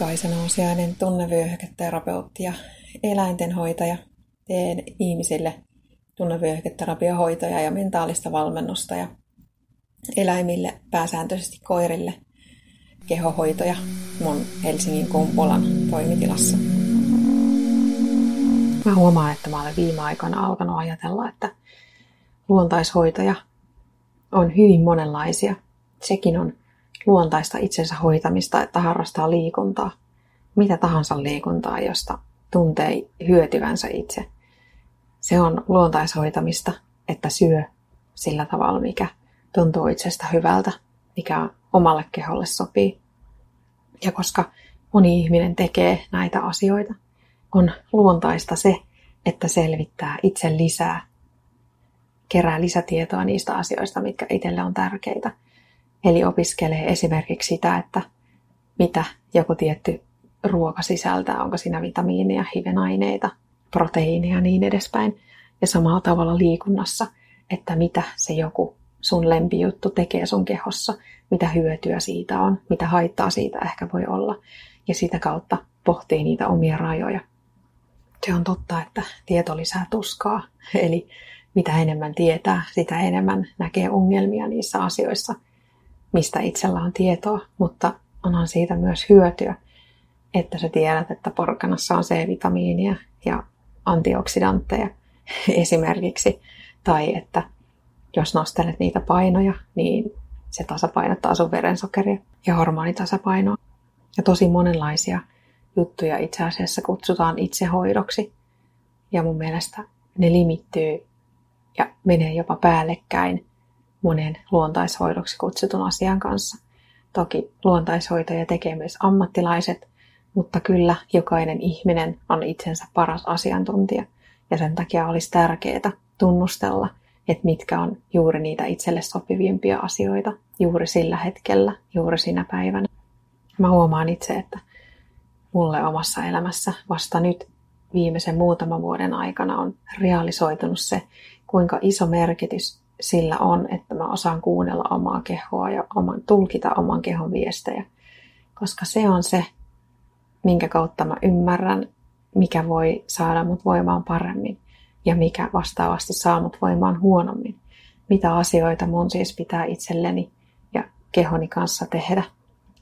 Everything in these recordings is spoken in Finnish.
Kaisa Nousiainen, tunnevyöhyketerapeutti ja eläintenhoitaja. Teen ihmisille tunnevyöhyketerapiohoitoja ja mentaalista valmennusta ja eläimille, pääsääntöisesti koirille, kehohoitoja mun Helsingin Kumpulan toimitilassa. Mä huomaan, että mä olen viime aikoina alkanut ajatella, että luontaishoitoja on hyvin monenlaisia. Sekin on luontaista itsensä hoitamista, että harrastaa liikuntaa. Mitä tahansa liikuntaa, josta tuntee hyötyvänsä itse. Se on luontaishoitamista, että syö sillä tavalla, mikä tuntuu itsestä hyvältä, mikä omalle keholle sopii. Ja koska moni ihminen tekee näitä asioita, on luontaista se, että selvittää itse lisää, kerää lisätietoa niistä asioista, mitkä itselle on tärkeitä – Eli opiskelee esimerkiksi sitä, että mitä joku tietty ruoka sisältää, onko siinä vitamiineja, hivenaineita, proteiineja ja niin edespäin. Ja samalla tavalla liikunnassa, että mitä se joku sun lempijuttu tekee sun kehossa, mitä hyötyä siitä on, mitä haittaa siitä ehkä voi olla. Ja sitä kautta pohtii niitä omia rajoja. Se on totta, että tieto lisää tuskaa. Eli mitä enemmän tietää, sitä enemmän näkee ongelmia niissä asioissa – mistä itsellä on tietoa, mutta onhan siitä myös hyötyä, että sä tiedät, että porkanassa on C-vitamiinia ja antioksidantteja esimerkiksi, tai että jos nostelet niitä painoja, niin se tasapainottaa sun verensokeria ja hormonitasapainoa. Ja tosi monenlaisia juttuja itse asiassa kutsutaan itsehoidoksi. Ja mun mielestä ne limittyy ja menee jopa päällekkäin monen luontaishoidoksi kutsutun asian kanssa. Toki luontaishoitoja tekee myös ammattilaiset, mutta kyllä jokainen ihminen on itsensä paras asiantuntija. Ja sen takia olisi tärkeää tunnustella, että mitkä on juuri niitä itselle sopivimpia asioita juuri sillä hetkellä, juuri sinä päivänä. Mä huomaan itse, että mulle omassa elämässä vasta nyt viimeisen muutaman vuoden aikana on realisoitunut se, kuinka iso merkitys sillä on, että mä osaan kuunnella omaa kehoa ja oman, tulkita oman kehon viestejä. Koska se on se, minkä kautta mä ymmärrän, mikä voi saada mut voimaan paremmin ja mikä vastaavasti saa mut voimaan huonommin. Mitä asioita mun siis pitää itselleni ja kehoni kanssa tehdä,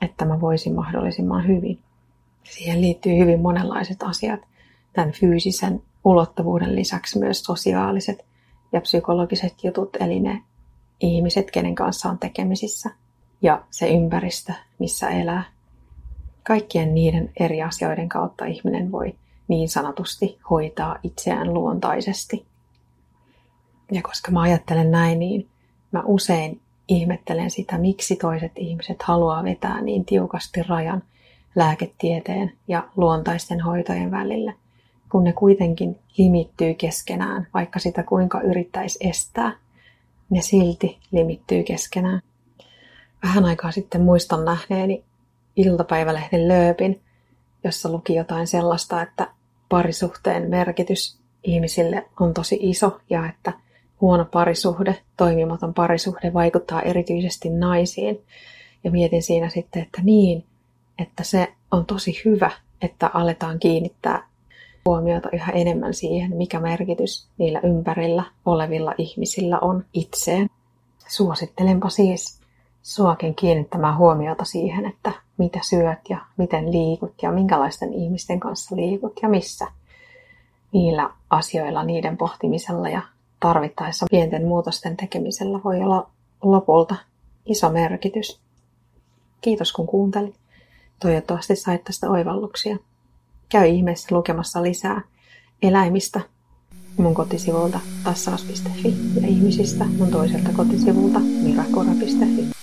että mä voisin mahdollisimman hyvin. Siihen liittyy hyvin monenlaiset asiat. Tämän fyysisen ulottuvuuden lisäksi myös sosiaaliset ja psykologiset jutut, eli ne ihmiset, kenen kanssa on tekemisissä ja se ympäristö, missä elää. Kaikkien niiden eri asioiden kautta ihminen voi niin sanotusti hoitaa itseään luontaisesti. Ja koska mä ajattelen näin, niin mä usein ihmettelen sitä, miksi toiset ihmiset haluaa vetää niin tiukasti rajan lääketieteen ja luontaisten hoitojen välille – kun ne kuitenkin limittyy keskenään, vaikka sitä kuinka yrittäisi estää, ne silti limittyy keskenään. Vähän aikaa sitten muistan nähneeni iltapäivälehden lööpin, jossa luki jotain sellaista, että parisuhteen merkitys ihmisille on tosi iso ja että huono parisuhde, toimimaton parisuhde vaikuttaa erityisesti naisiin. Ja mietin siinä sitten, että niin, että se on tosi hyvä, että aletaan kiinnittää huomiota yhä enemmän siihen, mikä merkitys niillä ympärillä olevilla ihmisillä on itseen. Suosittelenpa siis suakin kiinnittämään huomiota siihen, että mitä syöt ja miten liikut ja minkälaisten ihmisten kanssa liikut ja missä. Niillä asioilla, niiden pohtimisella ja tarvittaessa pienten muutosten tekemisellä voi olla lopulta iso merkitys. Kiitos kun kuuntelit. Toivottavasti sait tästä oivalluksia. Käy ihmeessä lukemassa lisää eläimistä mun kotisivulta tassaus.fi ja ihmisistä mun toiselta kotisivulta mirakora.fi.